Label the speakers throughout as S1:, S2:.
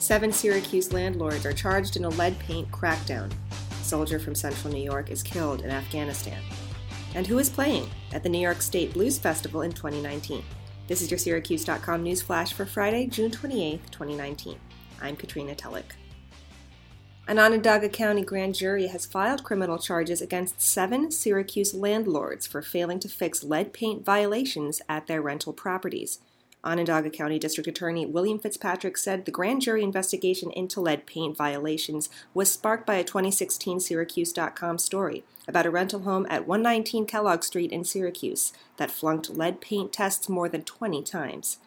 S1: Seven Syracuse landlords are charged in a lead paint crackdown. A soldier from central New York is killed in Afghanistan. And who is playing at the New York State Blues Festival in 2019? This is your Syracuse.com news flash for Friday, June 28, 2019. I'm Katrina Tulloch. An Onondaga County grand jury has filed criminal charges against seven Syracuse landlords for failing to fix lead paint violations at their rental properties. Onondaga County District Attorney William Fitzpatrick said the grand jury investigation into lead paint violations was sparked by a 2016 Syracuse.com story about a rental home at 119 Kellogg Street in Syracuse that flunked lead paint tests more than 20 times.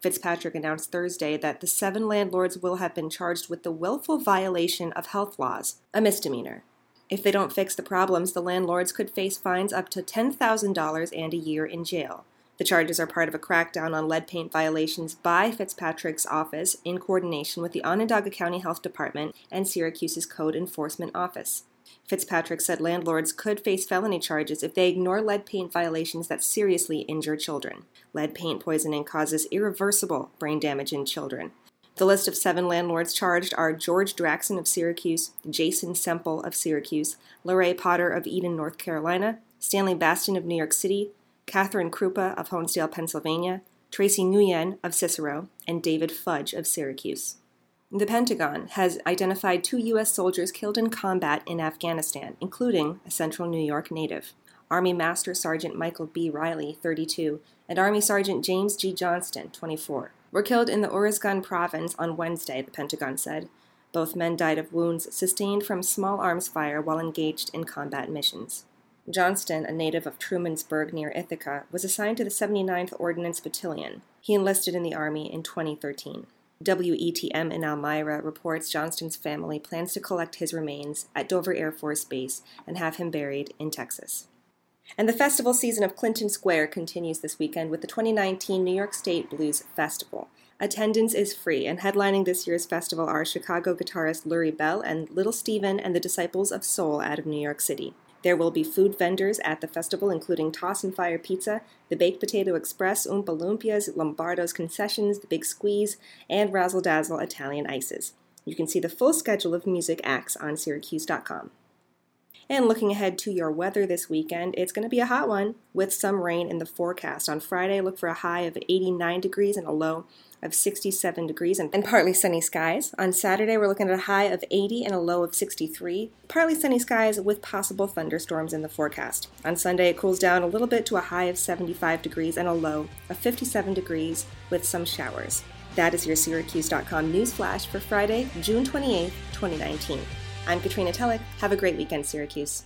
S1: Fitzpatrick announced Thursday that the seven landlords will have been charged with the willful violation of health laws, a misdemeanor. If they don't fix the problems, the landlords could face fines up to $10,000 and a year in jail. The charges are part of a crackdown on lead paint violations by Fitzpatrick's office in coordination with the Onondaga County Health Department and Syracuse's Code Enforcement Office. Fitzpatrick said landlords could face felony charges if they ignore lead paint violations that seriously injure children. Lead paint poisoning causes irreversible brain damage in children. The list of seven landlords charged are George Draxon of Syracuse, Jason Semple of Syracuse, Lorraine Potter of Eden, North Carolina, Stanley Bastion of New York City, Catherine Krupa of Honesdale, Pennsylvania, Tracy Nguyen of Cicero, and David Fudge of Syracuse. The Pentagon has identified two U.S. soldiers killed in combat in Afghanistan, including a central New York native. Army Master Sergeant Michael B. Riley, 32, and Army Sergeant James G. Johnston, 24, were killed in the Uruzgan province on Wednesday, the Pentagon said. Both men died of wounds sustained from small arms fire while engaged in combat missions. Johnston, a native of Trumansburg near Ithaca, was assigned to the 79th Ordnance Battalion. He enlisted in the Army in 2013. WETM in Elmira reports Johnston's family plans to collect his remains at Dover Air Force Base and have him buried in Texas. And the festival season of Clinton Square continues this weekend with the 2019 New York State Blues Festival. Attendance is free, and headlining this year's festival are Chicago guitarist Lurrie Bell and Little Steven and the Disciples of Soul out of New York City. There will be food vendors at the festival, including Toss and Fire Pizza, the Baked Potato Express, Oompa Loompias, Lombardo's Concessions, the Big Squeeze, and Razzle Dazzle Italian Ices. You can see the full schedule of music acts on Syracuse.com. And looking ahead to your weather this weekend, it's going to be a hot one with some rain in the forecast. On Friday, look for a high of 89 degrees and a low of 67 degrees and, partly sunny skies. On Saturday, we're looking at a high of 80 and a low of 63. Partly sunny skies with possible thunderstorms in the forecast. On Sunday, it cools down a little bit to a high of 75 degrees and a low of 57 degrees with some showers. That is your Syracuse.com news flash for Friday, June 28, 2019. I'm Katrina Tulloch. Have a great weekend, Syracuse.